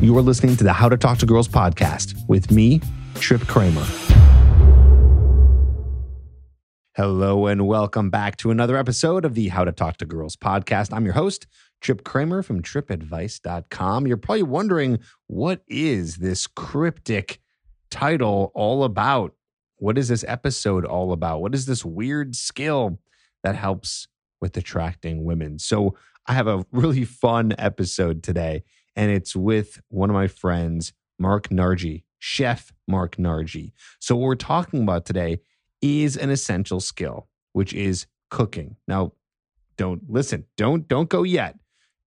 You are listening to the How to Talk to Girls podcast with me, Tripp Kramer. Hello and welcome back to another episode of the How to Talk to Girls podcast. I'm your host, Tripp Kramer from trippadvice.com. You're probably wondering what is this cryptic title all about? What is this episode all about? What is this weird skill that helps with attracting women? So, I have a really fun episode today, and it's with one of my friends, Mark Nargi, Chef Mark Nargi. So, what we're talking about today is an essential skill, which is cooking. Now, don't listen, don't don't go yet.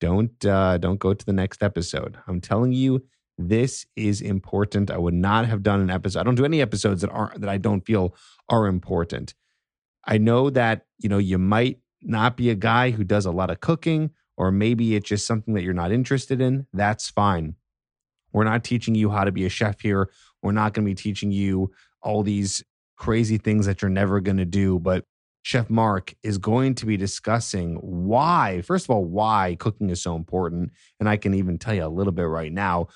Don't uh, don't go to the next episode. I'm telling you, this is important. I would not have done an episode. I don't do any episodes that aren't that I don't feel are important. I know that you know you might not be a guy who does a lot of cooking, or maybe it's just something that you're not interested in. That's fine. We're not teaching you how to be a chef here. We're not going to be teaching you all these crazy things that you're never going to do. But Chef Mark is going to be discussing why, first of all, why cooking is so important. And I can even tell you a little bit right now.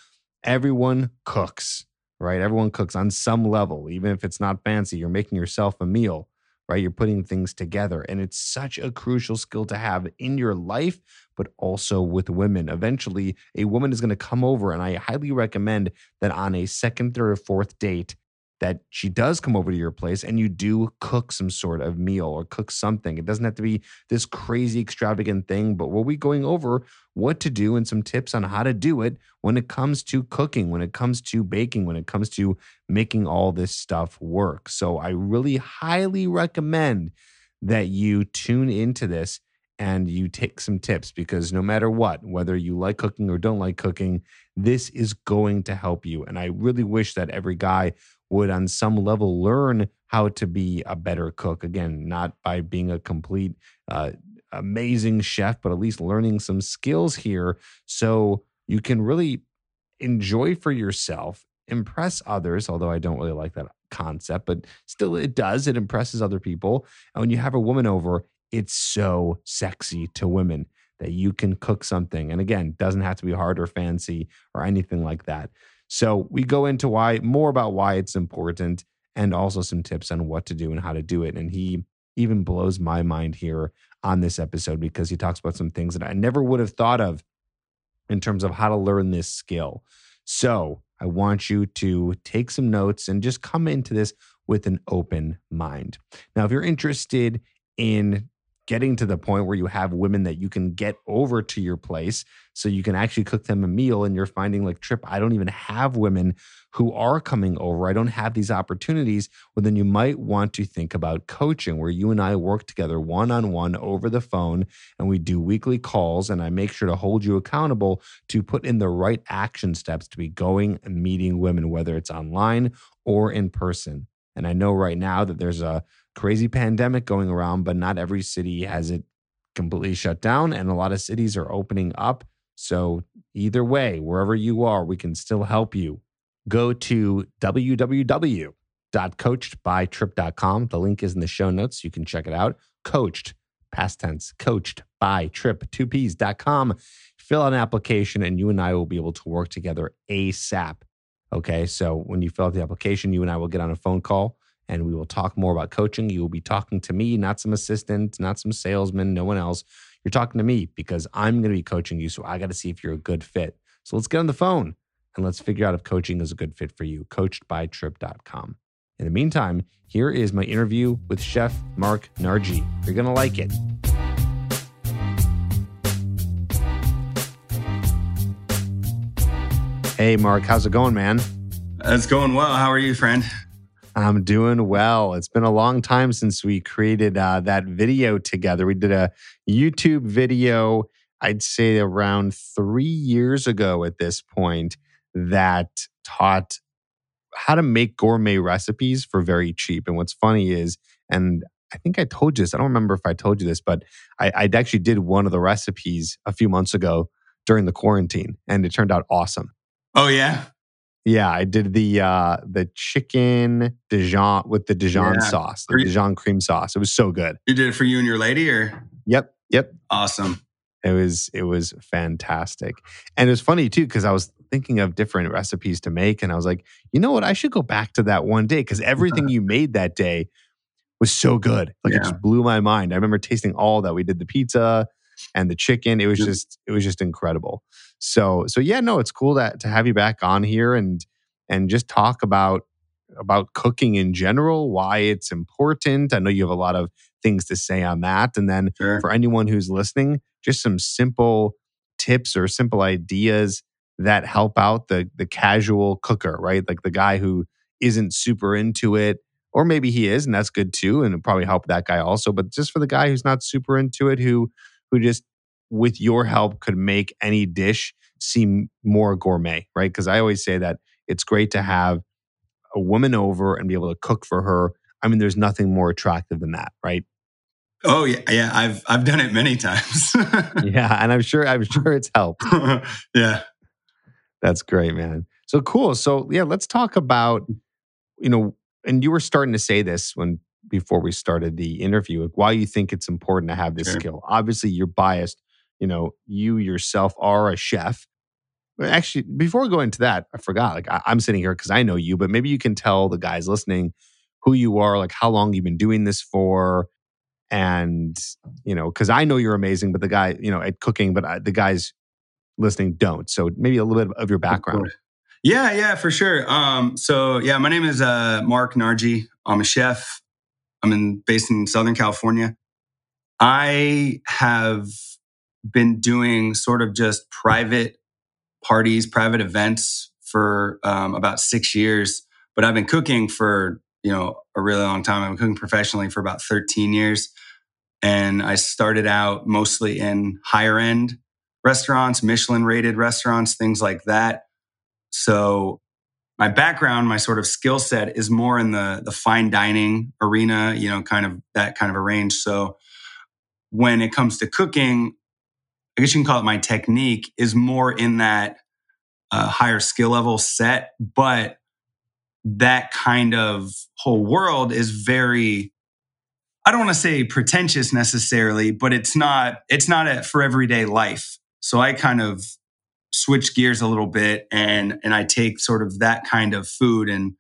Everyone cooks, right? Everyone cooks on some level, even if it's not fancy. You're making yourself a meal, right? You're putting things together. And it's such a crucial skill to have in your life, but also with women. Eventually, a woman is going to come over, and I highly recommend that on a second, third, or fourth date, that she does come over to your place and you do cook some sort of meal or cook something. It doesn't have to be this crazy extravagant thing, but we'll be going over what to do and some tips on how to do it when it comes to cooking, when it comes to baking, when it comes to making all this stuff work. So I really highly recommend that you tune into this and you take some tips because no matter what, whether you like cooking or don't like cooking, this is going to help you. And I really wish that every guy would on some level learn how to be a better cook. Again not by being a complete uh, amazing chef but at least learning some skills here so you can really enjoy for yourself impress others although i don't really like that concept but still it does it impresses other people. And when you have a woman over it's so sexy to women that you can cook something. And again doesn't have to be hard or fancy or anything like that so we go into why more about why it's important and also some tips on what to do and how to do it. And he even blows my mind here on this episode because he talks about some things that I never would have thought of in terms of how to learn this skill. So I want you to take some notes and just come into this with an open mind. Now, if you're interested in getting to the point where you have women that you can get over to your place so you can actually cook them a meal and you're finding like Tripp i don't even have women who are coming over. I don't have these opportunities. Well then you might want to think about coaching where you and i work together one-on-one over the phone and we do weekly calls and i make sure to hold you accountable to put in the right action steps to be going and meeting women whether it's online or in person. And i know right now that there's a crazy pandemic going around, but not every city has it completely shut down, and a lot of cities are opening up. So, either way, wherever you are, we can still help you. Go to www.coachedbytripp.com. The link is in the show notes. You can check it out. Coached, past tense, coached by trip, 2ps.com. Fill out an application, and you and I will be able to work together ASAP. Okay. So, when you fill out the application, you and I will get on a phone call and we will talk more about coaching. You will be talking to me, not some assistant, not some salesman, no one else. You're talking to me because I'm going to be coaching you. So I got to see if you're a good fit. So let's get on the phone and let's figure out if coaching is a good fit for you. Coachedbytripp.com. In the meantime, here is my interview with Chef Mark Nargi. You're going to like it. Hey, Mark, how's it going, man? It's going well. How are you, friend? I'm doing well. It's been a long time since we created uh, that video together. We did a YouTube video, I'd say around three years ago at this point, that taught how to make gourmet recipes for very cheap. And what's funny is, and I think I told you this, I don't remember if I told you this, but I, I actually did one of the recipes a few months ago during the quarantine, and it turned out awesome. Oh, yeah. Yeah, I did the uh the chicken Dijon with the Dijon yeah. sauce, the Dijon cream sauce. It was so good. You did it for you and your lady, or Yep, yep. Awesome. It was it was fantastic. And it was funny too, because I was thinking of different recipes to make. And I was like, you know what? I should go back to that one day because everything you made that day was so good. Like it just blew my mind. I remember tasting all that. We did the pizza and the chicken. It was just it was just incredible. So so yeah, no, it's cool that to have you back on here and and just talk about about cooking in general, why it's important. I know you have a lot of things to say on that. And then Sure. for anyone who's listening, just some simple tips or simple ideas that help out the the casual cooker, right? Like the guy who isn't super into it, or maybe he is, and that's good too, and it'll probably help that guy also. But just for the guy who's not super into it, who who just with your help could make any dish seem more gourmet, right? Because I always say that it's great to have a woman over and be able to cook for her. I mean, there's nothing more attractive than that, right? Oh yeah, yeah. I've I've done it many times. Yeah, and I'm sure I'm sure it's helped. yeah. That's great, man. So cool. So yeah, let's talk about you know, and you were starting to say this when before we started the interview, like why you think it's important to have this Sure. skill. Obviously, you're biased. You know, you yourself are a chef. Actually, before we go into that, I forgot. Like I, I'm sitting here because I know you, but maybe you can tell the guys listening who you are, like how long you've been doing this for, and you know, because I know you're amazing, but the guy, you know, at cooking, but I, the guys listening don't. So maybe a little bit of your background. Yeah, yeah, for sure. Um, so yeah, my name is uh, Mark Nargi. I'm a chef. I'm in based in Southern California. I have been doing sort of just private parties, private events for um, about six years, but I've been cooking for you know a really long time. I've been cooking professionally for about 13 years, and I started out mostly in higher end restaurants, Michelin rated restaurants, things like that. So my background, my sort of skill set is more in the the fine dining arena, you know, kind of that kind of a range. So when it comes to cooking, I guess you can call it my technique is more in that uh, higher skill level set, but that kind of whole world is very I don't want to say pretentious necessarily, but it's not it's not a, for everyday life. So I kind of switch gears a little bit and and I take sort of that kind of food and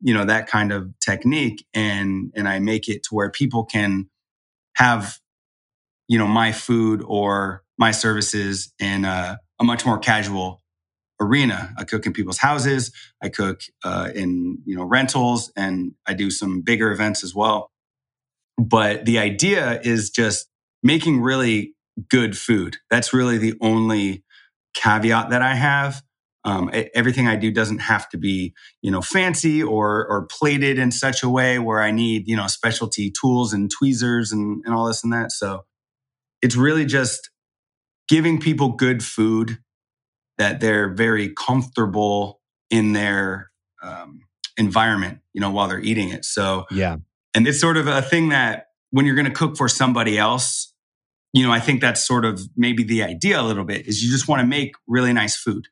you know that kind of technique and and I make it to where people can have you know my food or my services in a, a much more casual arena. I cook in people's houses. I cook uh, in you know rentals, and I do some bigger events as well. But the idea is just making really good food. That's really the only caveat that I have. Um, everything I do doesn't have to be, you know, fancy or or plated in such a way where I need, you know, specialty tools and tweezers and, and all this and that. So it's really just giving people good food that they're very comfortable in their um, environment, you know, while they're eating it. So Yeah. and it's sort of a thing that when you're going to cook for somebody else, you know, I think that's sort of maybe the idea a little bit is you just want to make really nice food.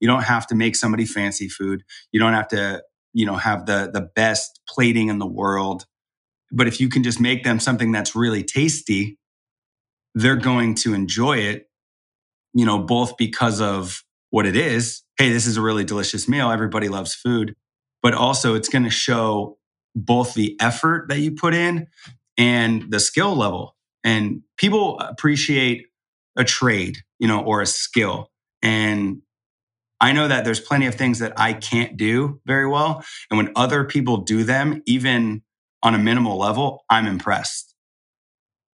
You don't have to make somebody fancy food. You don't have to, you know, have the the best plating in the world. But if you can just make them something that's really tasty, they're going to enjoy it, you know, both because of what it is. Hey, this is a really delicious meal. Everybody loves food. But also it's going to show both the effort that you put in and the skill level. And people appreciate a trade, you know, or a skill. And I know that there's plenty of things that I can't do very well. And when other people do them, even on a minimal level, I'm impressed.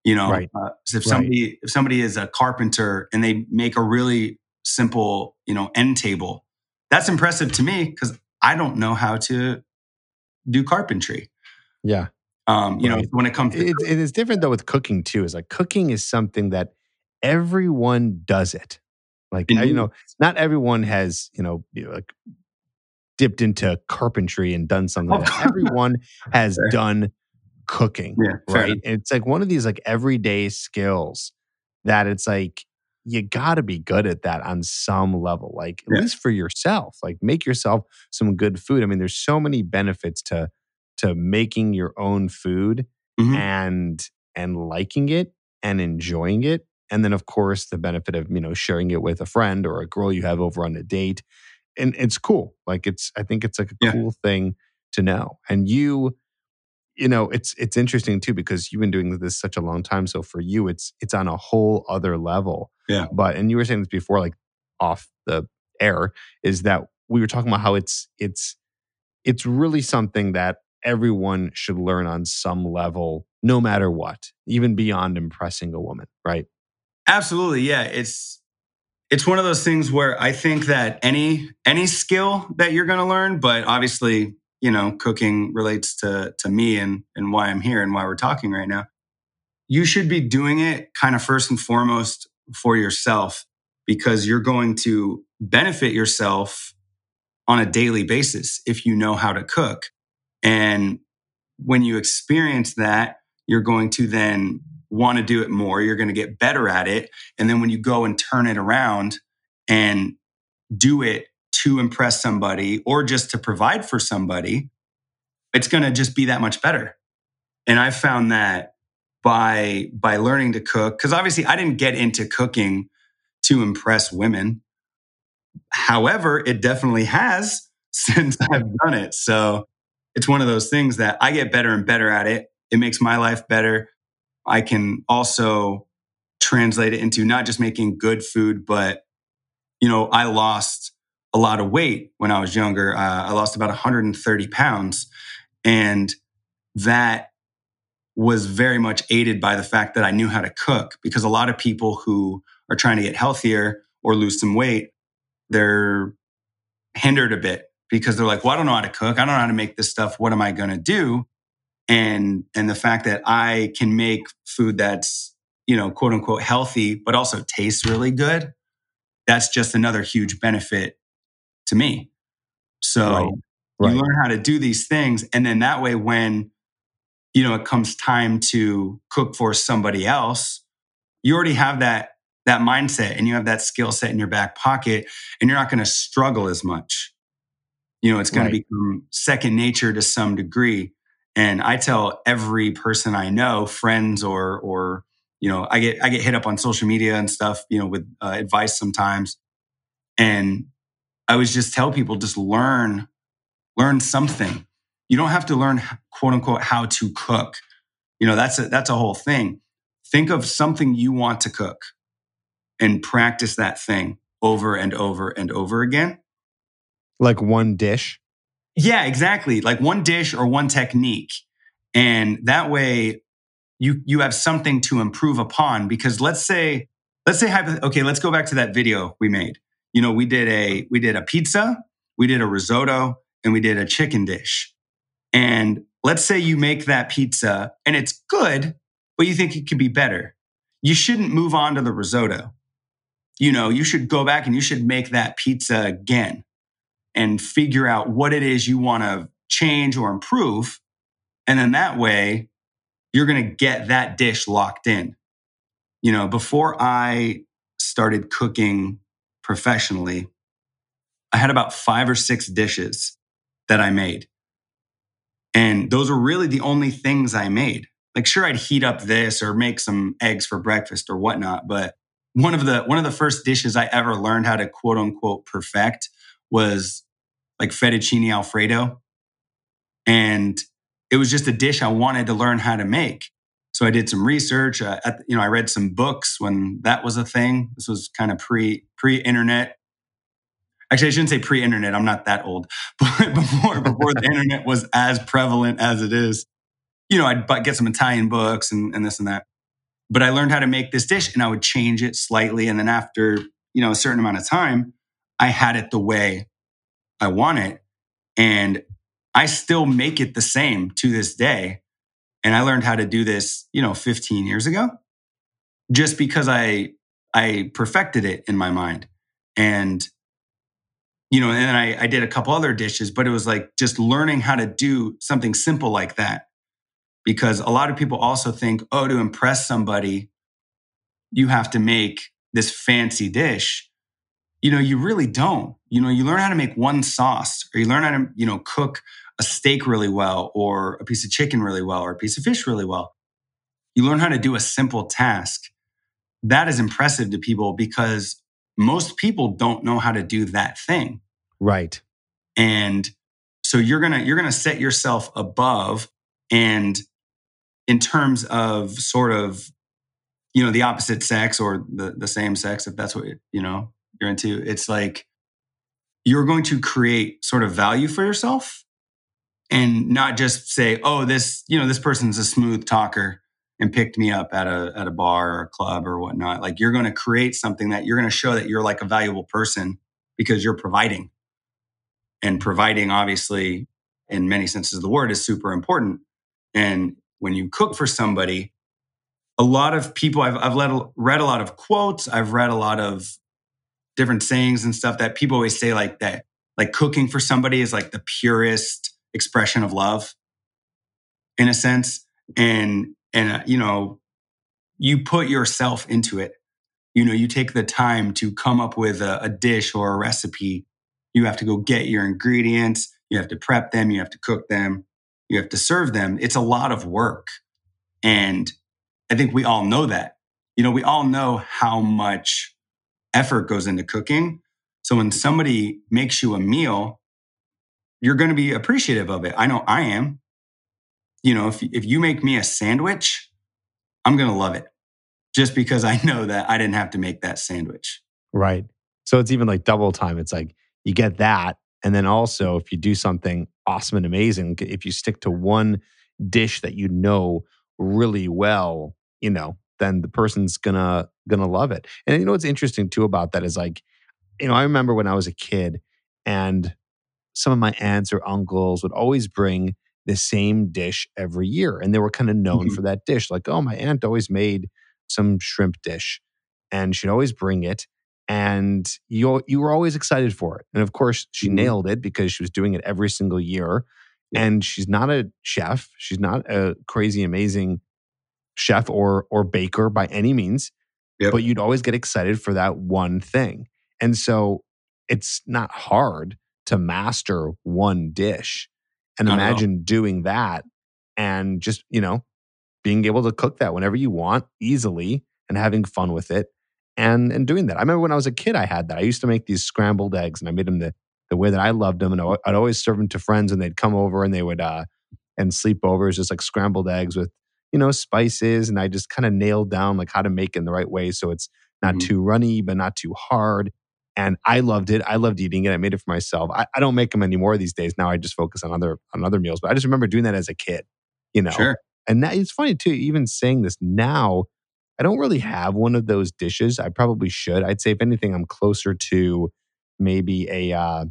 You know, Right. uh, so if Right. somebody if somebody is a carpenter and they make a really simple, you know, end table, that's impressive to me because I don't know how to do carpentry. Yeah. Um, you know, when it comes to It, it is different though with cooking too. Is like cooking is something that everyone does it. Like uh, you know, not everyone has you know, like dipped into carpentry and done something. Of Like that. Everyone has done cooking, Yeah, right? It's like one of these like everyday skills that it's like you got to be good at that on some level, like at Yeah. least for yourself. Like make yourself some good food. I mean, there's so many benefits to to making your own food Mhm. and and liking it and enjoying it and then of course the benefit of you know sharing it with a friend or a girl you have over on a date and it's cool like it's i think it's like a Yeah. cool thing to know and you you know it's it's interesting too because you've been doing this such a long time so for you it's it's on a whole other level Yeah. but and you were saying this before like off the air is that we were talking about how it's it's it's really something that everyone should learn on some level no matter what even beyond impressing a woman right Absolutely, yeah. It's it's one of those things where I think that any any skill that you're going to learn, but obviously, you know, cooking relates to to me and and why I'm here and why we're talking right now. You should be doing it kind of first and foremost for yourself because you're going to benefit yourself on a daily basis if you know how to cook. And when you experience that, you're going to then want to do it more. You're going to get better at it. And then when you go and turn it around and do it to impress somebody or just to provide for somebody, it's going to just be that much better. And I found that by by learning to cook cuz obviously I didn't get into cooking to impress women. However, it definitely has since I've done it. So it's one of those things that I get better and better at it. It makes my life better. I can also translate it into not just making good food, but you know, I lost a lot of weight when I was younger. Uh, I lost about 130 pounds, and that was very much aided by the fact that I knew how to cook. Because a lot of people who are trying to get healthier or lose some weight, they're hindered a bit because they're like, "Well, I don't know how to cook. I don't know how to make this stuff. What am I going to do?" and and the fact that I can make food that's you know quote unquote healthy but also tastes really good that's just another huge benefit to me so Right. you learn how to do these things and then that way when you know it comes time to cook for somebody else you already have that that mindset and you have that skill set in your back pocket and you're not going to struggle as much you know it's going Right. to become second nature to some degree and i tell every person i know friends or or you know i get i get hit up on social media and stuff you know with uh, advice sometimes and i always just tell people just learn learn something. You don't have to learn quote unquote how to cook. You know that's a that's a whole thing. Think of something you want to cook and practice that thing over and over and over again. Like one dish? Yeah exactly. Like one dish or one technique. And that way you you have something to improve upon because let's say let's say okay let's go back to that video we made you know we did a we did a pizza we did a risotto and we did a chicken dish. And let's say you make that pizza and it's good but you think it could be better. You shouldn't move on to the risotto. You know you should go back and you should make that pizza again and figure out what it is you want to change or improve. And then that way you're going to get that dish locked in. You know before i started cooking professionally i had about five or six dishes that i made. And those were really the only things i made. Like sure i'd heat up this or make some eggs for breakfast or whatnot but one of the one of the first dishes i ever learned how to quote unquote perfect was like fettuccine alfredo. And it was just a dish i wanted to learn how to make so i did some research uh, at, you know i read some books when that was a thing. This was kind of pre pre internet actually i shouldn't say pre internet i'm not that old. But before before the internet was as prevalent as it is you know i'd get some italian books and, and this and that. But i learned how to make this dish and i would change it slightly and then after you know a certain amount of time i had it the way i want it and i still make it the same to this day and i learned how to do this you know 15 years ago just because i i perfected it in my mind. And you know and then I, I did a couple other dishes but it was like just learning how to do something simple like that. Because a lot of people also think oh to impress somebody you have to make this fancy dish. You know you really don't. You know you learn how to make one sauce or you learn how to you know cook a steak really well or a piece of chicken really well or a piece of fish really well you learn how to do a simple task that is impressive to people because most people don't know how to do that thing. Right. And so you're going to you're going to set yourself above and in terms of sort of you know the opposite sex or the the same sex if that's what you know you're into it's like you're going to create sort of value for yourself and not just say oh this you know this person's a smooth talker and picked me up at a at a bar or a club or whatnot. Like you're going to create something that you're going to show that you're like a valuable person because you're providing. And providing obviously in many senses of the word is super important. And when you cook for somebody a lot of people I've, I've read, read a lot of quotes i've read a lot of different sayings and stuff that people always say like that like cooking for somebody is like the purest expression of love in a sense. And and uh, you know you put yourself into it. You know you take the time to come up with a, a dish or a recipe. You have to go get your ingredients. You have to prep them. You have to cook them. You have to serve them. It's a lot of work. And i think we all know that. You know we all know how much effort goes into cooking. So when somebody makes you a meal you're going to be appreciative of it i know i am you know if, if you make me a sandwich i'm going to love it just because i know that i didn't have to make that sandwich Right. So it's even like double time. It's like you get that. And then also, if you do something awesome and amazing, if you stick to one dish that you know really well, you know, then the person's gonna gonna love it. And you know what's interesting too about that is like, you know, I remember when I was a kid and some of my aunts or uncles would always bring the same dish every year. And they were kind of known Mhm. for that dish. Like, oh, my aunt always made some shrimp dish and she'd always bring it. And you you were always excited for it. And of course, she Mhm. nailed it because she was doing it every single year. Yeah. And she's not a chef. She's not a crazy amazing chef or or baker by any means. Yep. But you'd always get excited for that one thing. And so it's not hard to master one dish. And Not at all. imagine doing that and just, you know, being able to cook that whenever you want easily and having fun with it and and doing that. I remember when I was a kid, I had that. I used to make these scrambled eggs and I made them the, the way that I loved them. And I'd always serve them to friends and they'd come over and they would, uh, and sleepovers, just like scrambled eggs with, you know, spices. And I just kind of nailed down like how to make it in the right way. So it's not Mhm. too runny, but not too hard. And I loved it. I loved eating it. I made it for myself. I, I don't make them anymore these days. Now I just focus on other on other meals. But I just remember doing that as a kid, you know. Sure. And that, it's funny too, even saying this now, I don't really have one of those dishes. I probably should. I'd say, if anything, I'm closer to maybe a, uh,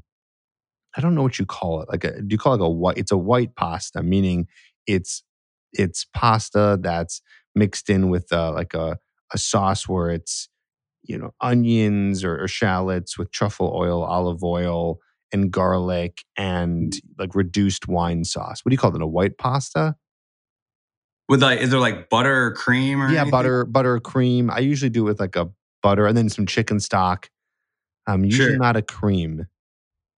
I don't know what you call it. Like, a, do you call it a white? It's a white pasta, meaning it's it's pasta that's mixed in with uh, like a, a sauce where it's you know onions or, or shallots with truffle oil, olive oil, and garlic, and like reduced wine sauce. What do you call it? A white pasta? With like, is there like butter or cream or yeah, anything? butter, butter, cream. I usually do it with like a butter and then some chicken stock. Um, usually Sure. not a cream.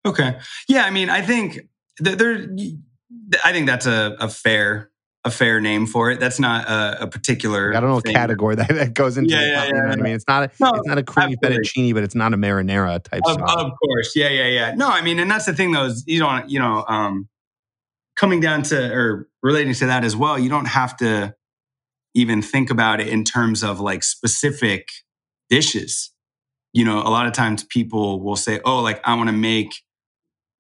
Okay. Yeah, I mean, I think th- there. I think that's a, a fair a fair name for it. That's not a, a particular. I don't know thing. category that, that goes into. Yeah, it. yeah, yeah, I mean? It's not a, No, it's not a creamy absolutely. fettuccine, but it's not a marinara type Of, of course, yeah, yeah, yeah. No, I mean, and that's the thing, though. Is you don't, you know, um, coming down to or relating to that as well. You don't have to even think about it in terms of like specific dishes. You know, a lot of times people will say, "Oh, like I want to make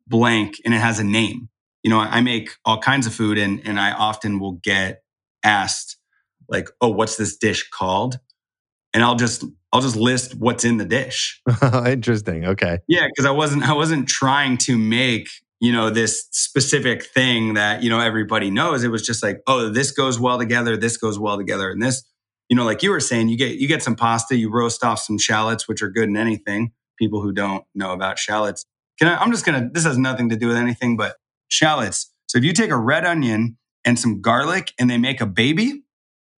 blank," and it has a name. You know, I make all kinds of food, and and I often will get asked, like, "Oh, what's this dish called?" And I'll just I'll just list what's in the dish. Interesting. Okay. Yeah, because I wasn't I wasn't trying to make you know this specific thing that you know everybody knows. It was just like, oh, this goes well together. This goes well together, and this, you know, like you were saying, you get you get some pasta, you roast off some shallots, which are good in anything. People who don't know about shallots, can I, I'm just gonna. This has nothing to do with anything, but shallots. So if you take a red onion and some garlic, and they make a baby,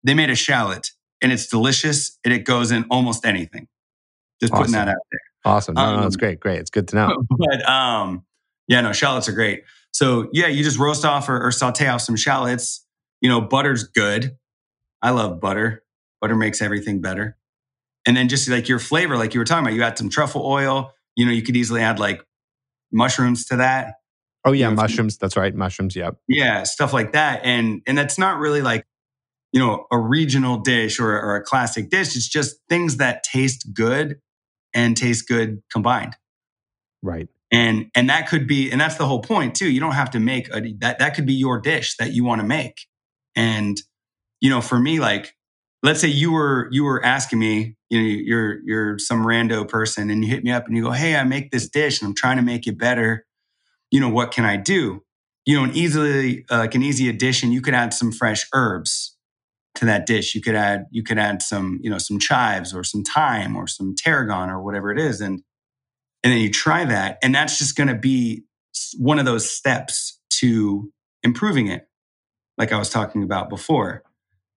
they made a shallot, and it's delicious, and it goes in almost anything. Just putting that out there. Awesome. No, no, Um, it's great. Great. It's good to know. but um, yeah, no, shallots are great. So yeah, you just roast off or, or saute off some shallots. You know, butter's good. I love butter. Butter makes everything better. and then just like your flavor, like you were talking about, you add some truffle oil. You know, you could easily add like mushrooms to that. Oh yeah, You know, mushrooms. That's right, mushrooms. Yep. Yeah, stuff like that. And and that's not really like, you know, a regional dish or, or a classic dish. It's just things that taste good and taste good combined. Right. And and that could be, and that's the whole point too. You don't have to make a that that could be your dish that you want to make. And you know, for me, like, let's say you were you were asking me, you know, you're you're some rando person, and you hit me up and you go, "Hey, I make this dish and I'm trying to make it better. You know, what can I do?" You know, an easily uh, like an easy addition, you could add some fresh herbs to that dish. You could add you could add some you know some chives or some thyme or some tarragon or whatever it is, and and then you try that, and that's just going to be one of those steps to improving it, like I was talking about before.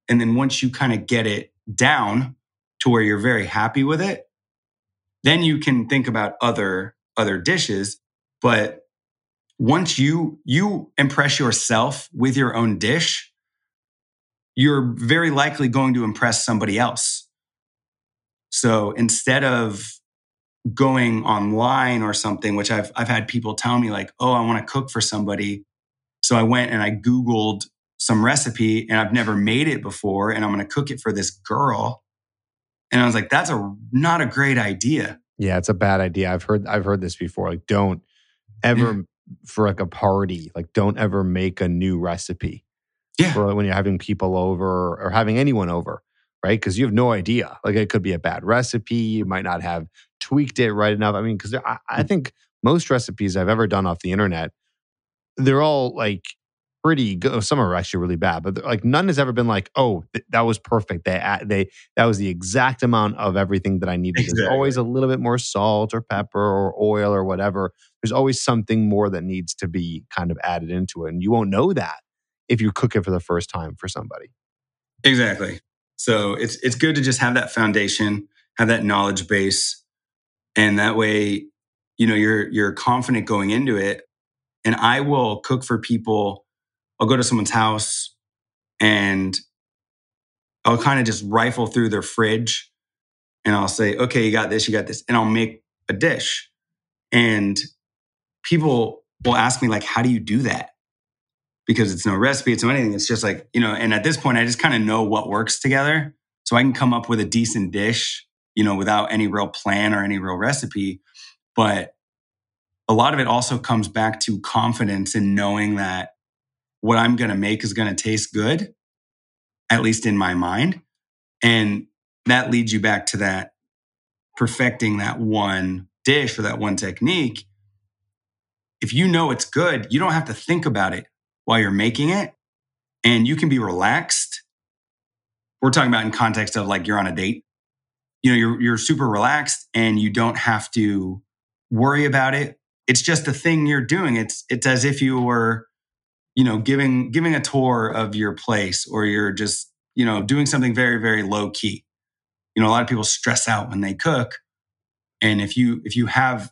And then once you kind of get it down to where you're very happy with it, then you can think about other other dishes. But once you you impress yourself with your own dish, you're very likely going to impress somebody else. So instead of going online or something, which I've I've had people tell me like, "Oh, I want to cook for somebody." So I went and I googled some recipe and I've never made it before and I'm going to cook it for this girl. And I was like, that's a not a great idea. Yeah, it's a bad idea. I've heard I've heard this before. Like, don't ever for like a party, like don't ever make a new recipe Yeah. for when you're having people over or having anyone over, right? Because you have no idea. Like it could be a bad recipe. You might not have tweaked it right enough. I mean, because I, I mm. think most recipes I've ever done off the internet, they're all like pretty good. Oh, some are actually really bad, but like none has ever been like, oh, th- that was perfect. They they that was the exact amount of everything that I needed. There's always a little bit more salt or pepper or oil or whatever. There's always something more that needs to be kind of added into it, and you won't know that if you cook it for the first time for somebody. Exactly. So it's it's good to just have that foundation, have that knowledge base, and that way, you know, you're you're confident going into it. And I will cook for people. I'll go to someone's house and I'll kind of just rifle through their fridge and I'll say, okay, you got this, you got this, and I'll make a dish. And people will ask me, like, how do you do that? Because it's no recipe, it's no anything. It's just like, you know, and at this point, I just kind of know what works together. So I can come up with a decent dish, you know, without any real plan or any real recipe. But a lot of it also comes back to confidence in knowing that what I'm going to make is going to taste good, at least in my mind. And that leads you back to that perfecting that one dish or that one technique. If you know it's good, you don't have to think about it while you're making it and you can be relaxed. We're talking about in context of like you're on a date. You know, you're you're super relaxed and you don't have to worry about it. It's just a thing you're doing. It's it's as if you were, you know, giving giving a tour of your place or you're just, you know, doing something very very low key. You know, a lot of people stress out when they cook. And if you if you have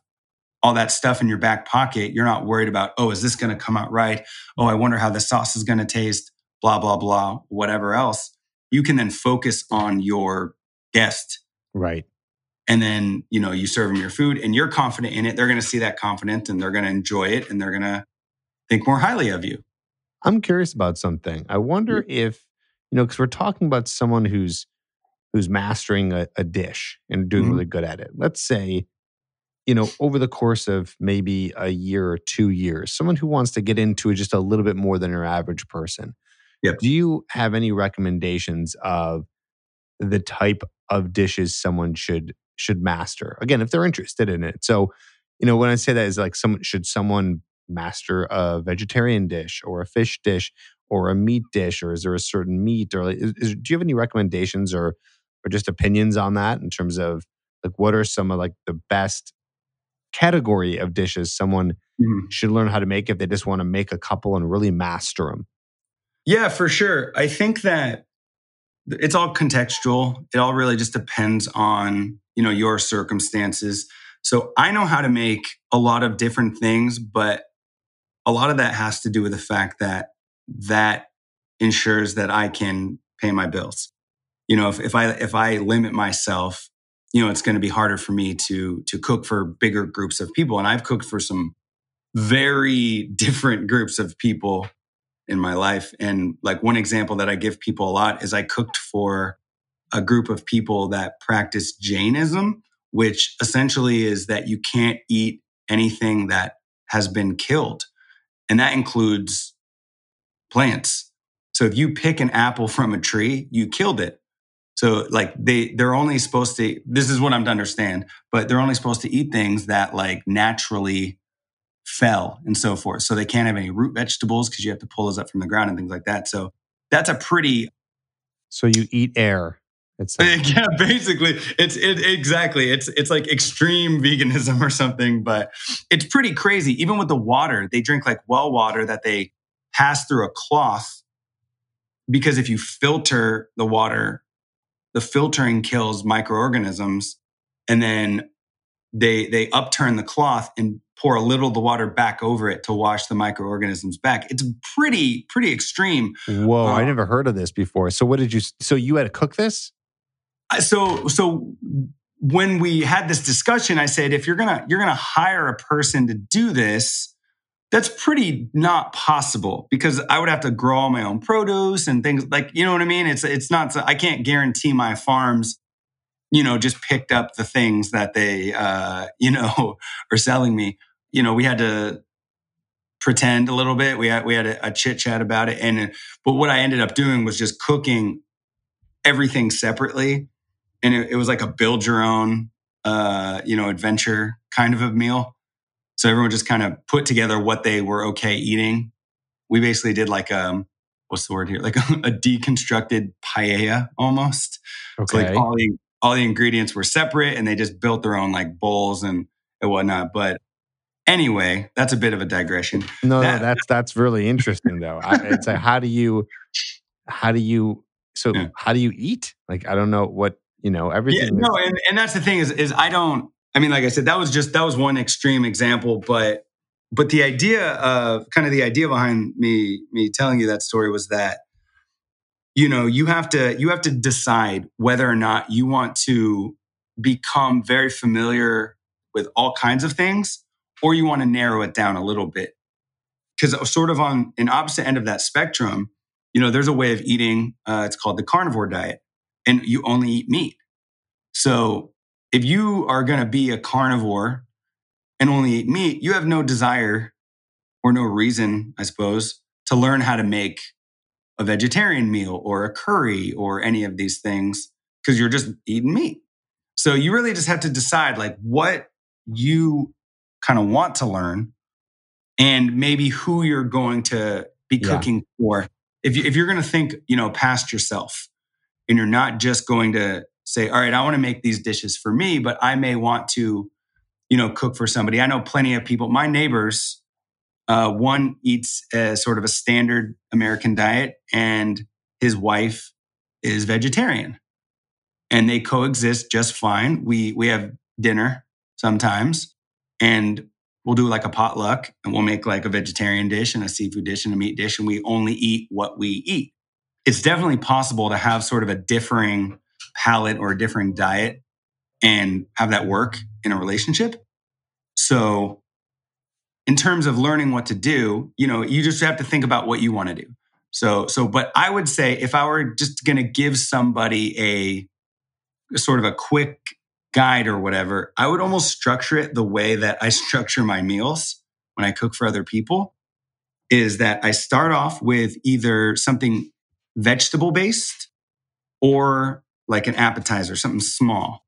all that stuff in your back pocket, you're not worried about, oh, is this going to come out right? Oh, I wonder how the sauce is going to taste, blah, blah, blah, whatever else. You can then focus on your guest. Right. And then, you know, you serve them your food and you're confident in it. They're going to see that confidence and they're going to enjoy it and they're going to think more highly of you. I'm curious about something. I wonder if, you know, because we're talking about someone who's who's mastering a, a dish and doing Mhm. really good at it. Let's say, you know, over the course of maybe a year or two years, someone who wants to get into it just a little bit more than your average person. Yep. Do you have any recommendations of the type of dishes someone should should master? Again, if they're interested in it. So, you know, when I say that is like someone should someone master a vegetarian dish or a fish dish or a meat dish or is there a certain meat or is, is, do you have any recommendations or or just opinions on that in terms of like what are some of like the best category of dishes someone mm-hmm. should learn how to make if they just want to make a couple and really master them Yeah, for sure. I think that it's all contextual. It all really just depends on, you know, your circumstances. So I know how to make a lot of different things, but a lot of that has to do with the fact that that ensures that I can pay my bills. You know, if, if I if I limit myself you know, it's going to be harder for me to to cook for bigger groups of people. And I've cooked for some very different groups of people in my life. And like one example that I give people a lot is I cooked for a group of people that practice Jainism, which essentially is that you can't eat anything that has been killed. And that includes plants. So if you pick an apple from a tree, you killed it. So like they they're only supposed to this is what I'm to understand, but they're only supposed to eat things that like naturally fell and so forth. So they can't have any root vegetables because you have to pull those up from the ground and things like that. So that's a pretty So you eat air. It's like, yeah, basically, it's it exactly. It's it's like extreme veganism or something, but it's pretty crazy. Even with the water, they drink like well water that they pass through a cloth because if you filter the water, the filtering kills microorganisms, and then they they upturn the cloth and pour a little of the water back over it to wash the microorganisms back. It's pretty pretty extreme. Whoa, I um, never heard of this before. So what did you? So you had to cook this? So so when we had this discussion, I said if you're gonna you're gonna hire a person to do this. That's pretty not possible because I would have to grow all my own produce and things like you know what I mean. It's it's not I can't guarantee my farms you know, just picked up the things that they, uh, you know, are selling me. You know, we had to pretend a little bit. We had we had a, a chit chat about it, and but what I ended up doing was just cooking everything separately, and it, it was like a build your own, uh, you know, adventure kind of a meal. So everyone just kind of put together what they were okay eating. We basically did like um, what's the word here? Like a, a deconstructed paella almost. Okay. So like all the all the ingredients were separate and they just built their own like bowls and, and whatnot. But anyway, that's a bit of a digression. No, that, no that's that's really interesting though. I, it's like how do you how do you so yeah. how do you eat? Like I don't know what you know everything. Yeah, no, and, and that's the thing is is I don't. I mean, like I said, that was just that was one extreme example, but but the idea of kind of the idea behind me me telling you that story was that you know you have to you have to decide whether or not you want to become very familiar with all kinds of things or you want to narrow it down a little bit because sort of on an opposite end of that spectrum you know there's a way of eating uh, it's called the carnivore diet and you only eat meat so if you are going to be a carnivore and only eat meat you have no desire or no reason i suppose to learn how to make a vegetarian meal or a curry or any of these things because you're just eating meat. So you really just have to decide like what you kind of want to learn and maybe who you're going to be cooking yeah. for. If, you, if you're going to think, you know, past yourself and you're not just going to say, all right, I want to make these dishes for me, but I may want to, you know, cook for somebody. I know plenty of people, my neighbors, uh, one eats a, sort of a standard American diet, and his wife is vegetarian, and they coexist just fine. We we have dinner sometimes, and we'll do like a potluck, and we'll make like a vegetarian dish and a seafood dish and a meat dish, and we only eat what we eat. It's definitely possible to have sort of a differing palate or a differing diet and have that work in a relationship. So in terms of learning what to do, you know, you just have to think about what you want to do. So, so, but I would say if I were just going to give somebody a, a sort of a quick guide or whatever, I would almost structure it the way that I structure my meals when I cook for other people is that I start off with either something vegetable based or like an appetizer, something small.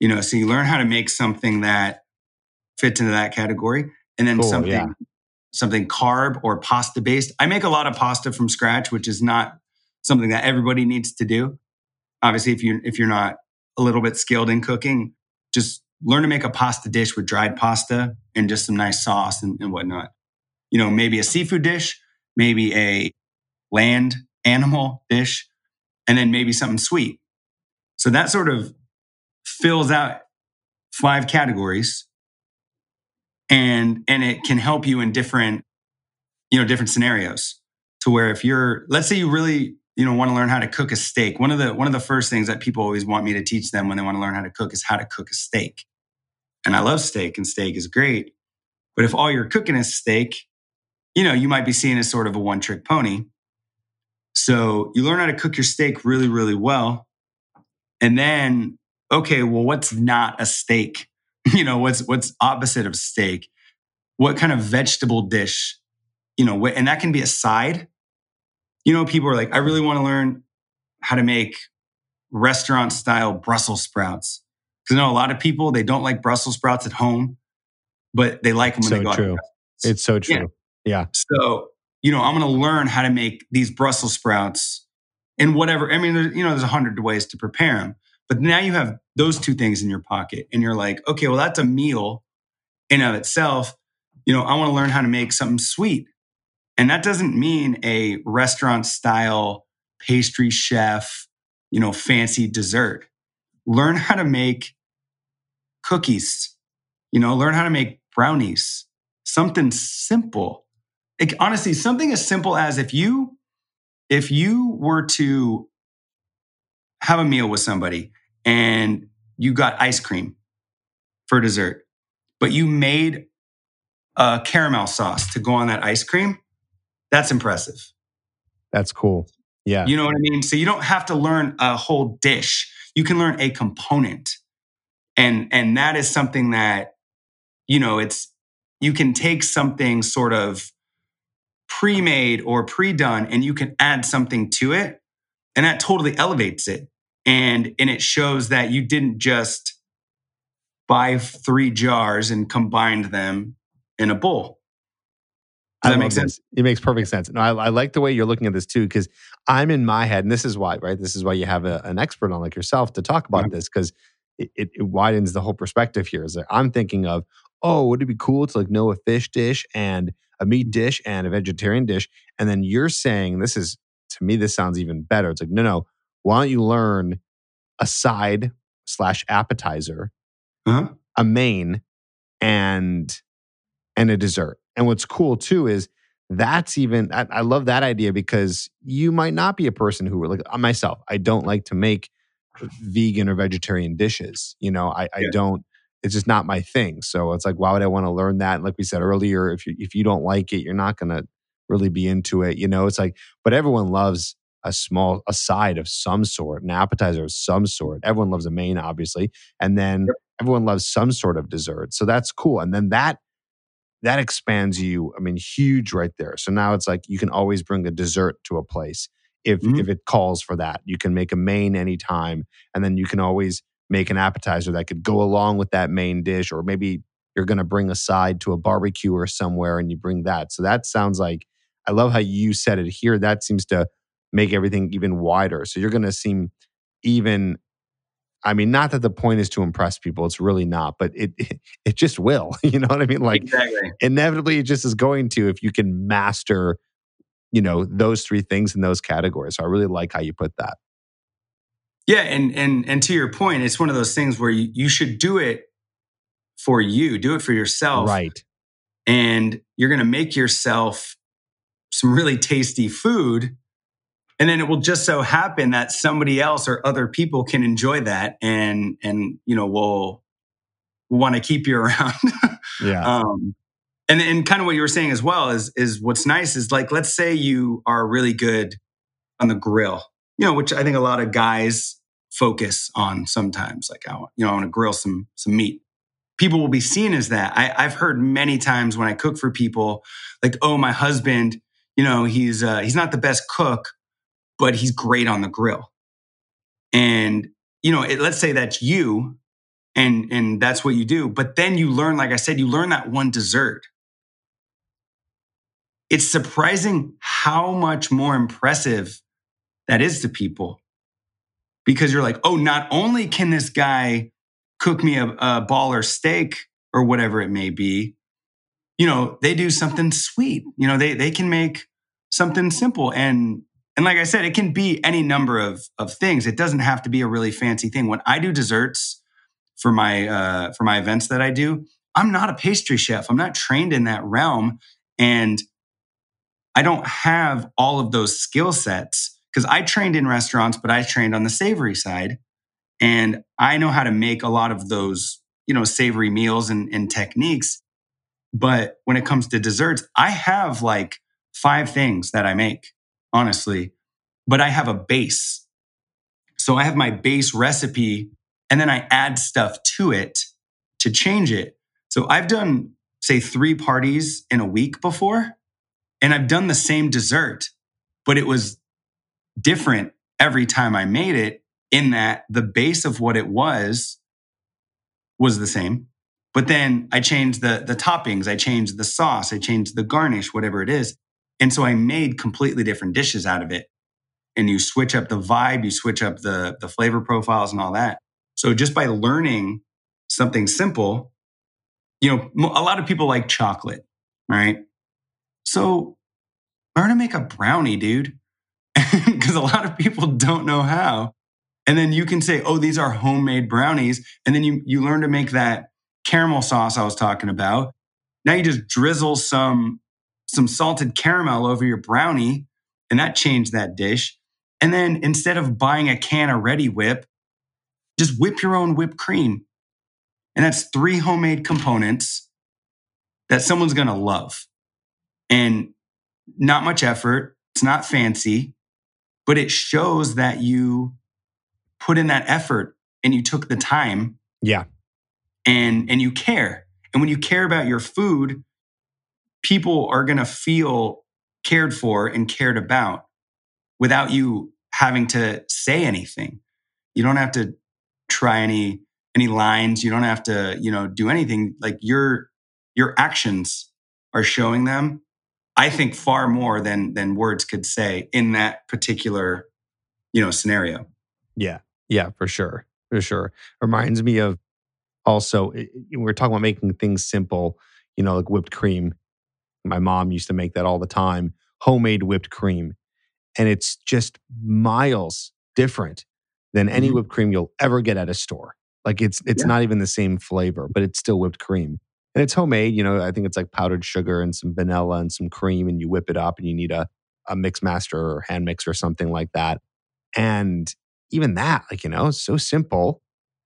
You know, so you learn how to make something that fits into that category and then cool, something yeah. something carb or pasta based. I make a lot of pasta from scratch, which is not something that everybody needs to do. Obviously, if you if you're not a little bit skilled in cooking, just learn to make a pasta dish with dried pasta and just some nice sauce and, and whatnot. You know, maybe a seafood dish, maybe a land animal dish, and then maybe something sweet. So that sort of fills out five categories and and it can help you in different you know different scenarios to where if you're let's say you really you know want to learn how to cook a steak, one of the one of the first things that people always want me to teach them when they want to learn how to cook is how to cook a steak. And I love steak, and steak is great. But if all you're cooking is steak, you know you might be seeing as sort of a one trick pony. So you learn how to cook your steak really, really well, and then okay, well, what's not a steak? You know, what's what's opposite of steak? What kind of vegetable dish? You know, and that can be a side you know, people are like, I really want to learn how to make restaurant style Brussels sprouts. Because I know a lot of people, they don't like Brussels sprouts at home, but they like them when so they go true. It's so true. Yeah. yeah. So, you know, I'm going to learn how to make these Brussels sprouts and whatever. I mean, you know, there's a hundred ways to prepare them. But now you have those two things in your pocket and you're like, okay, well, that's a meal in of itself. You know, I want to learn how to make something sweet. And that doesn't mean a restaurant style pastry chef, you know, fancy dessert. Learn how to make cookies, you know, learn how to make brownies, something simple. Like, honestly, something as simple as if you if you were to have a meal with somebody and you got ice cream for dessert, but you made a caramel sauce to go on that ice cream, that's impressive. That's cool. Yeah. You know what I mean? So you don't have to learn a whole dish. You can learn a component. And and that is something that you know, it's you can take something sort of pre-made or pre-done and you can add something to it and that totally elevates it. And and it shows that you didn't just buy three jars and combined them in a bowl does that make sense? This. It makes perfect sense. No, I, I, like the way you're looking at this too, because I'm in my head, and this is why, right? This is why you have a, an expert on like yourself to talk about yeah. this, because it, it, it, widens the whole perspective here. Is that I'm thinking of, oh, would it be cool to like know a fish dish and a meat dish and a vegetarian dish? And then you're saying this is to me, this sounds even better. It's like, no, no, why don't you learn a side slash appetizer, uh-huh. a main, and and a dessert and what's cool too is that's even I, I, love that idea because you might not be a person who like myself. I don't like to make vegan or vegetarian dishes. You know, I, I don't. It's just not my thing. So it's like, why would I want to learn that? And like we said earlier, if you if you don't like it, you're not gonna really be into it. You know, it's like, but everyone loves a small a side of some sort, an appetizer of some sort. Everyone loves a main, obviously, and then yep. everyone loves some sort of dessert. So that's cool. And then that that expands you i mean huge right there so now it's like you can always bring a dessert to a place if mm-hmm. if it calls for that you can make a main anytime and then you can always make an appetizer that could go along with that main dish or maybe you're going to bring a side to a barbecue or somewhere and you bring that so that sounds like i love how you said it here that seems to make everything even wider so you're going to seem even I mean, not that the point is to impress people; it's really not. But it it, just will. You know what I mean? Like exactly. inevitably, it just is going to if you can master, you know, those three things in those categories. So I really like how you put that. Yeah, and and and to your point, it's one of those things where you, you should do it for you, do it for yourself, right? And you're going to make yourself some really tasty food and then it will just so happen that somebody else or other people can enjoy that and and you know will want to keep you around. Yeah. Um and and kind of what you were saying as well is is what's nice is like let's say you are really good on the grill you know which i think a lot of guys focus on sometimes like i you know i want to grill some some meat people will be seen as that I, i've heard many times when i cook for people like oh my husband you know he's uh, he's not the best cook but he's great on the grill. And, you know, it, let's say that's you and, and that's what you do. But then you learn, like I said, you learn that one dessert. It's surprising how much more impressive that is to people because you're like, oh, not only can this guy cook me a, a baller steak or whatever it may be, you know, they do something sweet. You know, they they can make something simple and and like I said, it can be any number of, of things. It doesn't have to be a really fancy thing. When I do desserts for my uh, for my events that I do, I'm not a pastry chef. I'm not trained in that realm, and I don't have all of those skill sets because I trained in restaurants, but I trained on the savory side. And I know how to make a lot of those, you know, savory meals and, and techniques. But when it comes to desserts, I have like five things that I make, honestly, but I have a base. So I have my base recipe and then I add stuff to it to change it. So I've done, say, three parties in a week before, and I've done the same dessert, but it was different every time I made it in that the base of what it was was the same. But then I changed the, the toppings, I changed the sauce, I changed the garnish, whatever it is. And so I made completely different dishes out of it. And you switch up the vibe, you switch up the, the flavor profiles and all that. So just by learning something simple, you know, a lot of people like chocolate, right? So learn to make a brownie, dude, because a lot of people don't know how. And then you can say, oh, these are homemade brownies. And then you, you learn to make that caramel sauce I was talking about. Now you just drizzle some, some salted caramel over your brownie, and that changed that dish. And then instead of buying a can of Reddi-wip, just whip your own whipped cream. And that's three homemade components that someone's going to love. And not much effort. It's not fancy, but it shows that you put in that effort and you took the time. Yeah. And and you care. And when you care about your food, people are going to feel cared for and cared about without you having to say anything. You don't have to try any any lines. You don't have to, you know, do anything. Like your your actions are showing them. I think far more than than words could say in that particular, you know, scenario. Yeah, yeah, for sure, for sure. Reminds me of also we're talking about making things simple. You know, like whipped cream. My mom used to make that all the time. Homemade whipped cream, and it's just miles different than any mm-hmm. whipped cream you'll ever get at a store. Like it's it's yeah. not even the same flavor, but it's still whipped cream. And it's homemade, you know, I think it's like powdered sugar and some vanilla and some cream and you whip it up and you need a a mix master or hand mix or something like that. And even that, like, you know, so simple.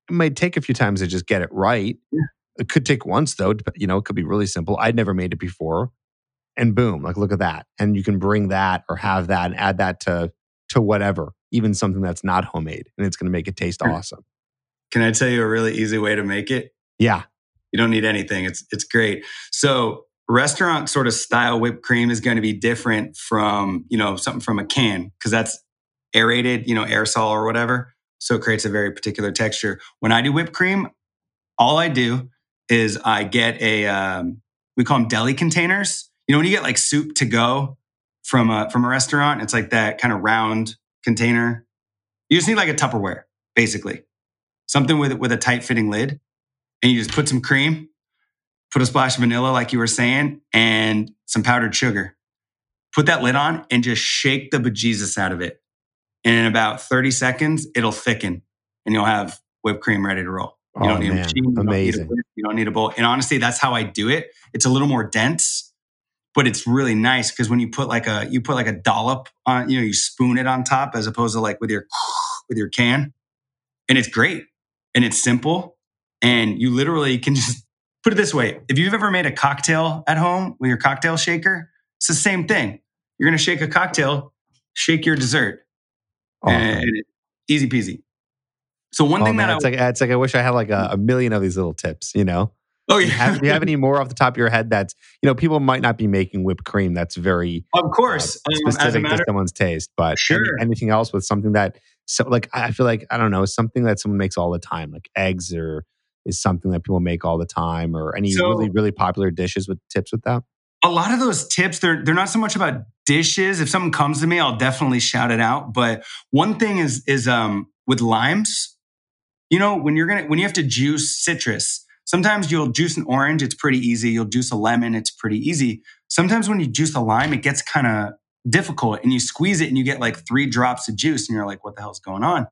It might take a few times to just get it right. Yeah. It could take once though, you know, it could be really simple. I'd never made it before. And boom, like look at that. And you can bring that or have that and add that to to whatever, even something that's not homemade, and it's going to make it taste awesome. Can I tell you a really easy way to make it? Yeah. You don't need anything. It's it's great. So restaurant sort of style whipped cream is going to be different from, you know, something from a can because that's aerated, you know, aerosol or whatever. So it creates a very particular texture. When I do whipped cream, all I do is I get a um, we call them deli containers. You know, when you get like soup to go from a from a restaurant. It's like that kind of round container. You just need like a Tupperware, basically, something with with a tight fitting lid, and you just put some cream, put a splash of vanilla, like you were saying, and some powdered sugar. Put that lid on and just shake the bejesus out of it. And in about 30 seconds, it'll thicken and you'll have whipped cream ready to roll. You oh, don't need man. a machine. You Amazing. Don't you don't need a bowl. And honestly, that's how I do it. It's a little more dense but it's really nice because when you put like a you put like a dollop on you know you spoon it on top as opposed to like with your with your can and it's great and it's simple and you literally can just put it this way if you've ever made a cocktail at home with your cocktail shaker it's the same thing you're going to shake a cocktail shake your dessert and easy peasy so one oh, thing man, that it's I, like it's like I wish I had like a, a million of these little tips, you know. Oh yeah. Do you, have, do you have any more off the top of your head? That's you know people might not be making whipped cream. That's very of course uh, specific matter, to someone's taste. But sure. Any, anything else with something that so like I feel like I don't know something that someone makes all the time, like eggs or is something that people make all the time, or any so, really really popular dishes with tips with that. A lot of those tips they're they're not so much about dishes. If something comes to me, I'll definitely shout it out. But one thing is is um with limes, you know when you're gonna when you have to juice citrus Sometimes you'll juice an orange, it's pretty easy. You'll juice a lemon, it's pretty easy. Sometimes when you juice a lime, it gets kind of difficult and you squeeze it and you get like three drops of juice and you're like, what the hell's going on?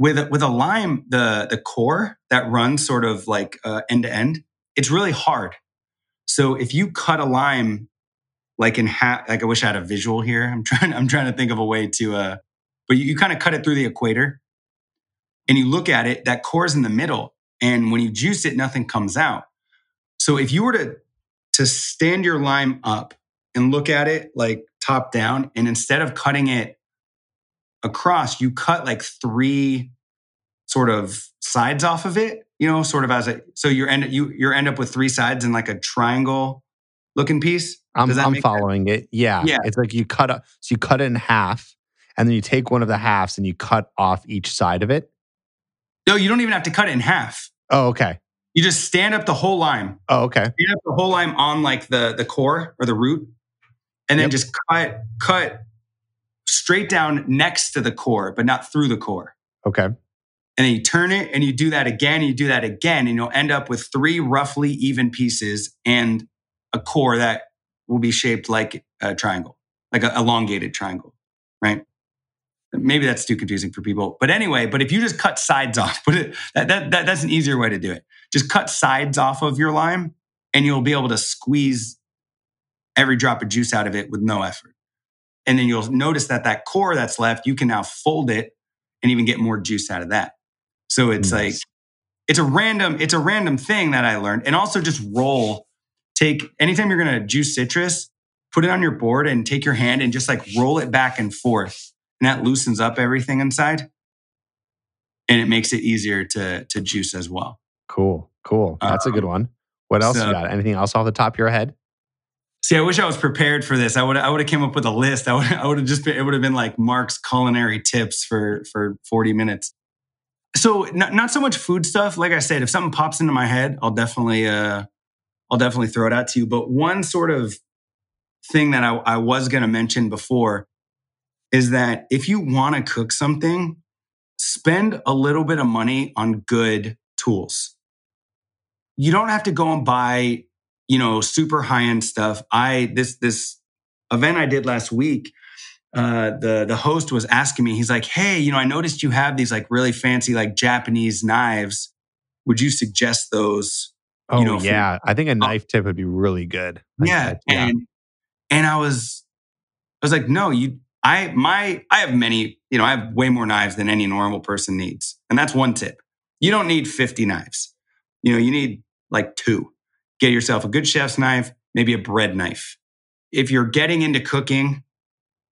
With a, with a lime, the, the core that runs sort of like uh, end to end, it's really hard. So if you cut a lime like in half. Like I wish I had a visual here. I'm trying. I'm trying to think of a way to. uh But you, you kind of cut it through the equator, and you look at it. That core is in the middle, and when you juice it, nothing comes out. So if you were to to stand your lime up and look at it like top down, and instead of cutting it across, you cut like three sort of sides off of it, you know, sort of as a so you're end you you end up with three sides in like a triangle looking piece. I'm, I'm make sense? following it. Yeah. Yeah. It's like you cut up, so you cut it in half, and then you take one of the halves and you cut off each side of it. No, you don't even have to cut it in half. Oh, okay. You just stand up the whole lime. Oh, okay. Stand up the whole lime on like the the core or the root, and then Yep. just cut cut straight down next to the core, but not through the core. Okay. and then you turn it and you do that again, and you do that again, and you'll end up with three roughly even pieces and a core that will be shaped like a triangle, like an elongated triangle, right? Maybe that's too confusing for people. But anyway, but if you just cut sides off, put it that, that, that that's an easier way to do it. Just cut sides off of your lime and you'll be able to squeeze every drop of juice out of it with no effort. And then you'll notice that that core that's left, you can now fold it and even get more juice out of that. So it's like it's a random it's a random thing that I learned. And also just roll take anytime you're going to juice citrus, put it on your board and take your hand and just like roll it back and forth. And that loosens up everything inside. And it makes it easier to to juice as well. Cool. Cool. That's a good Um, one. What else so- you got? Anything else off the top of your head? See, I wish I was prepared for this. I would I would have came up with a list. I would I would have just been, it would have been like Mark's culinary tips for for 40 minutes. So not, not so much food stuff. Like I said, if something pops into my head, I'll definitely uh I'll definitely throw it out to you. But one sort of thing that I, I was going to mention before is that if you want to cook something, spend a little bit of money on good tools. You don't have to go and buy you know super high end stuff. I this this event i did last week uh the the host was asking me he's like hey you know i noticed you have these like really fancy like japanese knives. Would you suggest those Oh, You know, for- yeah. I think a knife tip would be really good. Yeah yeah. and and i was i was like no you i my i have many you know i have way more knives than any normal person needs. And that's one tip. You don't need 50 knives. You know you need like two get yourself a good chef's knife maybe a bread knife if you're getting into cooking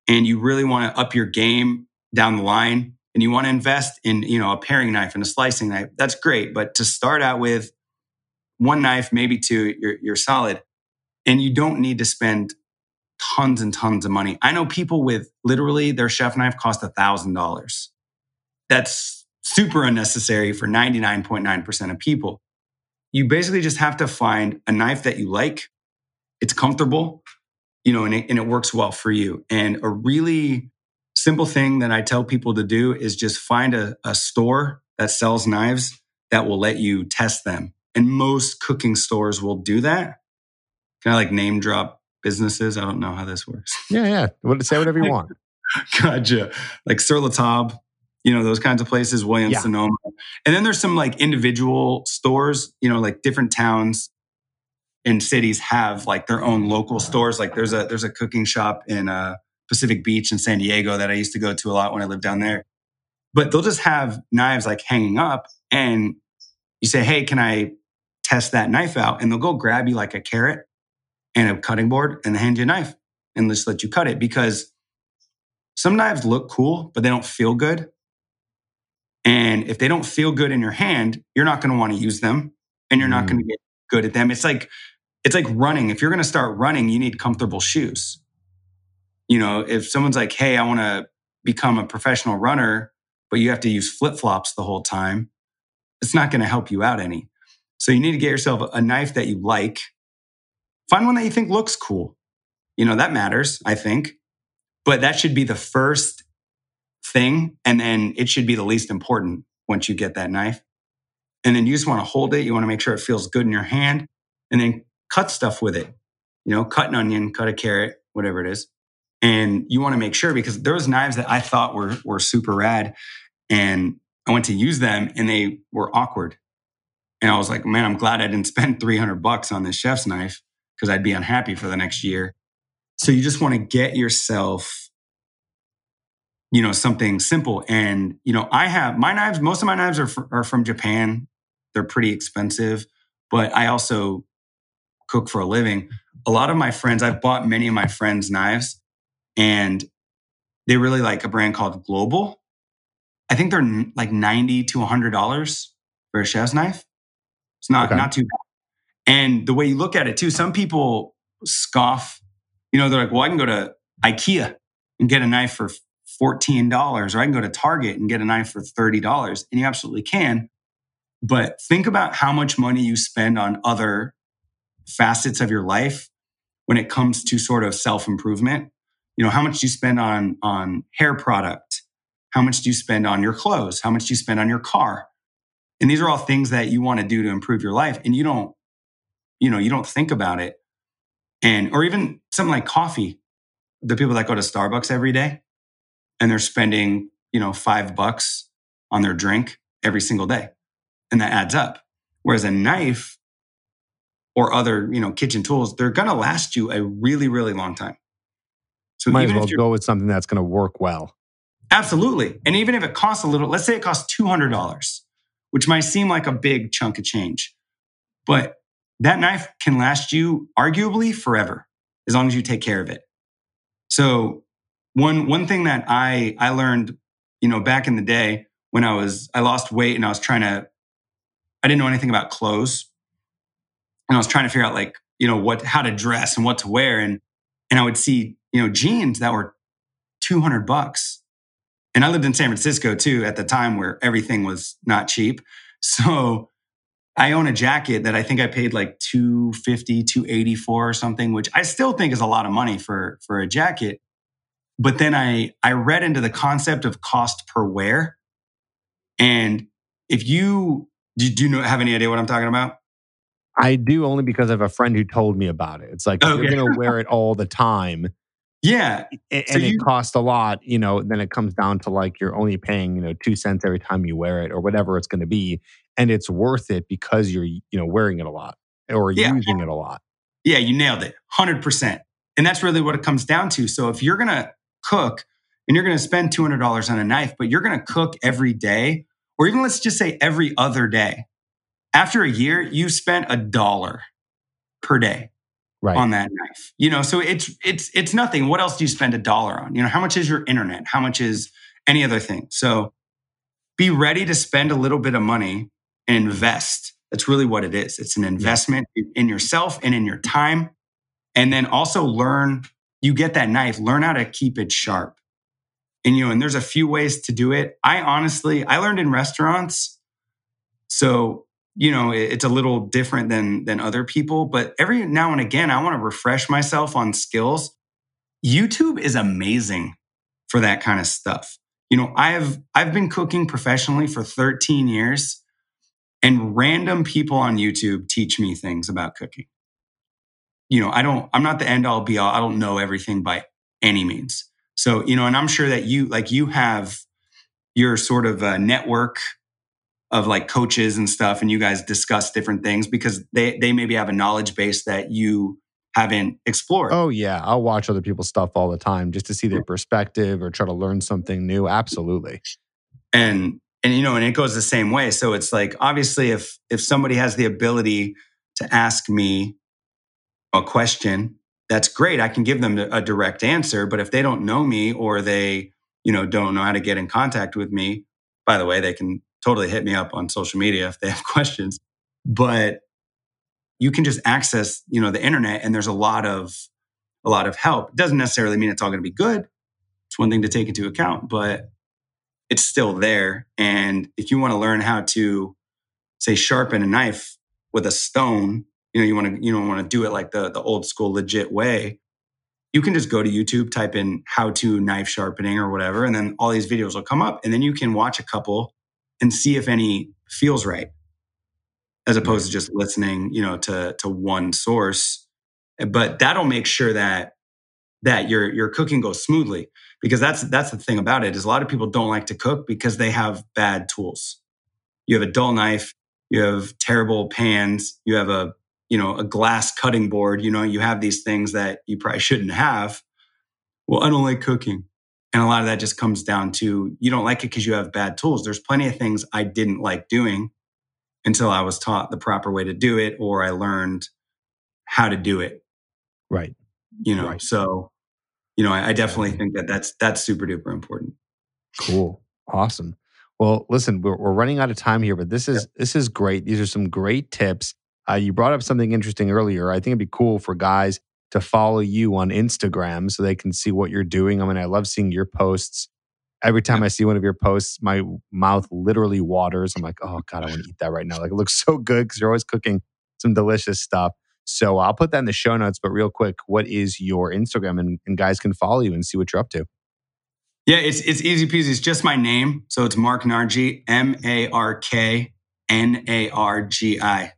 and you really want to up your game down the line and you want to invest in you know a paring knife and a slicing knife that's great but to start out with one knife maybe two you're, you're solid and you don't need to spend tons and tons of money. I know people with literally their chef knife cost a thousand dollars. That's super unnecessary for 99.9% of people. You basically just have to find a knife that you like. It's comfortable, you know, and it, and it works well for you. And a really simple thing that I tell people to do is just find a, a store that sells knives that will let you test them. And most cooking stores will do that. Can I like name drop businesses? I don't know how this works. yeah, yeah. Say whatever you want. gotcha. Like Sur La Table, you know, those kinds of places, Williams Yeah. Sonoma. And then there's some like individual stores, you know, like different towns and cities have like their own local stores. Like there's a there's a cooking shop in uh, Pacific Beach in San Diego that I used to go to a lot when I lived down there. But they'll just have knives like hanging up and you say, Hey, can I test that knife out? And they'll go grab you like a carrot and a cutting board and hand you a knife and just let you cut it because some knives look cool, but they don't feel good. And if they don't feel good in your hand, you're not going to want to use them and you're not Mm. going to get good at them. It's like it's like running. If you're going to start running, you need comfortable shoes. You know, if someone's like, "Hey, I want to become a professional runner," but you have to use flip-flops the whole time, it's not going to help you out any. So you need to get yourself a knife that you like. Find one that you think looks cool. You know, that matters, I think. But that should be the first thing. And then it should be the least important once you get that knife. And then you just want to hold it. You want to make sure it feels good in your hand and then cut stuff with it. You know, cut an onion, cut a carrot, whatever it is. And you want to make sure because there was knives that I thought were, were super rad. And I went to use them and they were awkward. And I was like, man, I'm glad I didn't spend 300 bucks on this chef's knife because I'd be unhappy for the next year. So you just want to get yourself, you know, something simple. And, you know, I have my knives, most of my knives are, fr- are from Japan. They're pretty expensive, but I also cook for a living. A lot of my friends, I've bought many of my friends' knives and they really like a brand called Global. I think they're n- like 90 to $100 for a chef's knife. It's not, Okay. not too bad. And the way you look at it too, some people scoff, you know, they're like, well, I can go to IKEA and get a knife for $14, or I can go to Target and get a knife for $30. And you absolutely can. But think about how much money you spend on other facets of your life when it comes to sort of self-improvement. You know, how much do you spend on on hair product? How much do you spend on your clothes? How much do you spend on your car? And these are all things that you want to do to improve your life and you don't you know, you don't think about it. And or even something like coffee. The people that go to Starbucks every day and they're spending, you know, 5 bucks on their drink every single day. And that adds up. Whereas a knife or other, you know, kitchen tools, they're going to last you a really really long time. So Might as well go with something that's going to work well. Absolutely. And even if it costs a little, let's say it costs $200, which might seem like a big chunk of change, but that knife can last you arguably forever as long as you take care of it. So one one thing that I I learned, you know, back in the day when I was I lost weight and I was trying to I didn't know anything about clothes. And I was trying to figure out like, you know, what how to dress and what to wear and and I would see, you know, jeans that were 200 bucks and I lived in San Francisco too at the time where everything was not cheap. So I own a jacket that I think I paid like 250, 280 for or something, which I still think is a lot of money for, for a jacket. But then I, I read into the concept of cost per wear. And if you, do, do you know, have any idea what I'm talking about? I do only because I have a friend who told me about it. It's like if Okay. you're going to wear it all the time Yeah. a- So and it you- costs a lot, you know, then it comes down to like you're only paying, you know, two cents every time you wear it or whatever it's going to be. And it's worth it because you're, you know, wearing it a lot or Yeah. using it a lot. Yeah, you nailed it. 100%. And that's really what it comes down to. So if you're going to cook and you're going to spend $200 on a knife, but you're going to cook every day, or even let's just say every other day, after a year, you spent a dollar per day Right. on that knife. You know, so it's it's it's nothing. What else do you spend a dollar on? You know, how much is your internet? How much is any other thing? So be ready to spend a little bit of money and invest. That's really what it is. It's an investment in- in yourself and in your time. And then also learn, you get that knife, learn how to keep it sharp. And you know, and there's a few ways to do it. I honestly, I learned in restaurants. So you know it- it's a little different than than other people but every now and again i want to refresh myself on skills youtube is amazing for that kind of stuff you know i've i've been cooking professionally for 13 years and random people on youtube teach me things about cooking you know i don't i'm not the end all be all i don't know everything by any means so you know and i'm sure that you like you have your sort of uh, network of like coaches and stuff and you guys discuss different things because they they maybe have a knowledge base that you haven't explored. Oh yeah, I'll watch other people's stuff all the time just to see their perspective or try to learn something new. Absolutely. And and you know and it goes the same way. So it's like obviously if if somebody has the ability to ask me a question, that's great. I can give them a direct answer, but if they don't know me or they, you know, don't know how to get in contact with me, by the way, they can totally hit me up on social media if they have questions. But you can just access, you know, the internet and there's a lot of a lot of help. It doesn't necessarily mean it's all going to be good. It's one thing to take into account, but it's still there. And if you want to learn how to say sharpen a knife with a stone, you know, you want to you don't want to do it like the the old school legit way. You can just go to YouTube, type in how to knife sharpening or whatever, and then all these videos will come up. And then you can watch a couple and see if any feels right as opposed to just listening you know to to one source eh, but that'll make sure that that your your cooking goes smoothly because that's that's the thing about it is a lot of people don't like to cook because they have bad tools you have a dull knife you have terrible pans you have a you know, a glass cutting board, you know, you have these things that you probably shouldn't have. Well, I don't like cooking. And a lot of that just comes down to you don't like it because you have bad tools. There's plenty of things I didn't like doing until I was taught the proper way to do it or I learned how to do it. Right. You know, Right. so, you know, I, I definitely think that that's, that's super duper important. Cool. Awesome. Well, listen, we're, we're running out of time here, but this is this is great. These are some great tips. Uh, you brought up something interesting earlier. I think it'd be cool for guys to follow you on Instagram so they can see what you're doing. I mean, I love seeing your posts. Every time I see one of your posts, my mouth literally waters. I'm like, oh God, I want to eat that right now. Like it looks so good because you're always cooking some delicious stuff. So I'll put that in the show notes. But real quick, what is your Instagram? And, and guys can follow you and see what you're up to. Yeah, it's it's easy peasy. It's just my name. So it's Mark Nargi, M A R K N A R G I.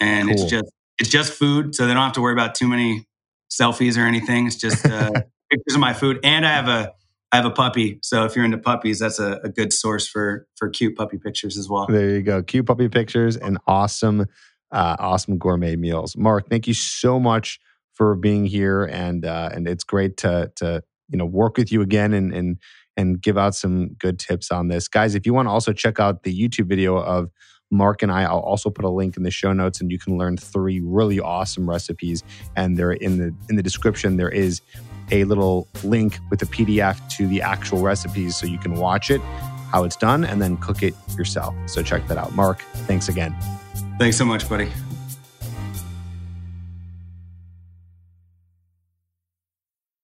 And it's just it's just food. So they don't have to worry about too many selfies or anything. It's just uh, pictures of my food. And I have a I have a puppy. So if you're into puppies, that's a, a good source for for cute puppy pictures as well. There you go. Cute puppy pictures and awesome, uh, awesome gourmet meals. Mark, thank you so much for being here, and uh, and it's great to to you know work with you again and and and give out some good tips on this, guys. If you want to also check out the YouTube video of Mark and I, I'll also put a link in the show notes, and you can learn three really awesome recipes. And they're in the in the description. There is a little link with a PDF to the actual recipes, so you can watch it how it's done and then cook it yourself. So check that out. Mark, thanks again. Thanks so much, buddy.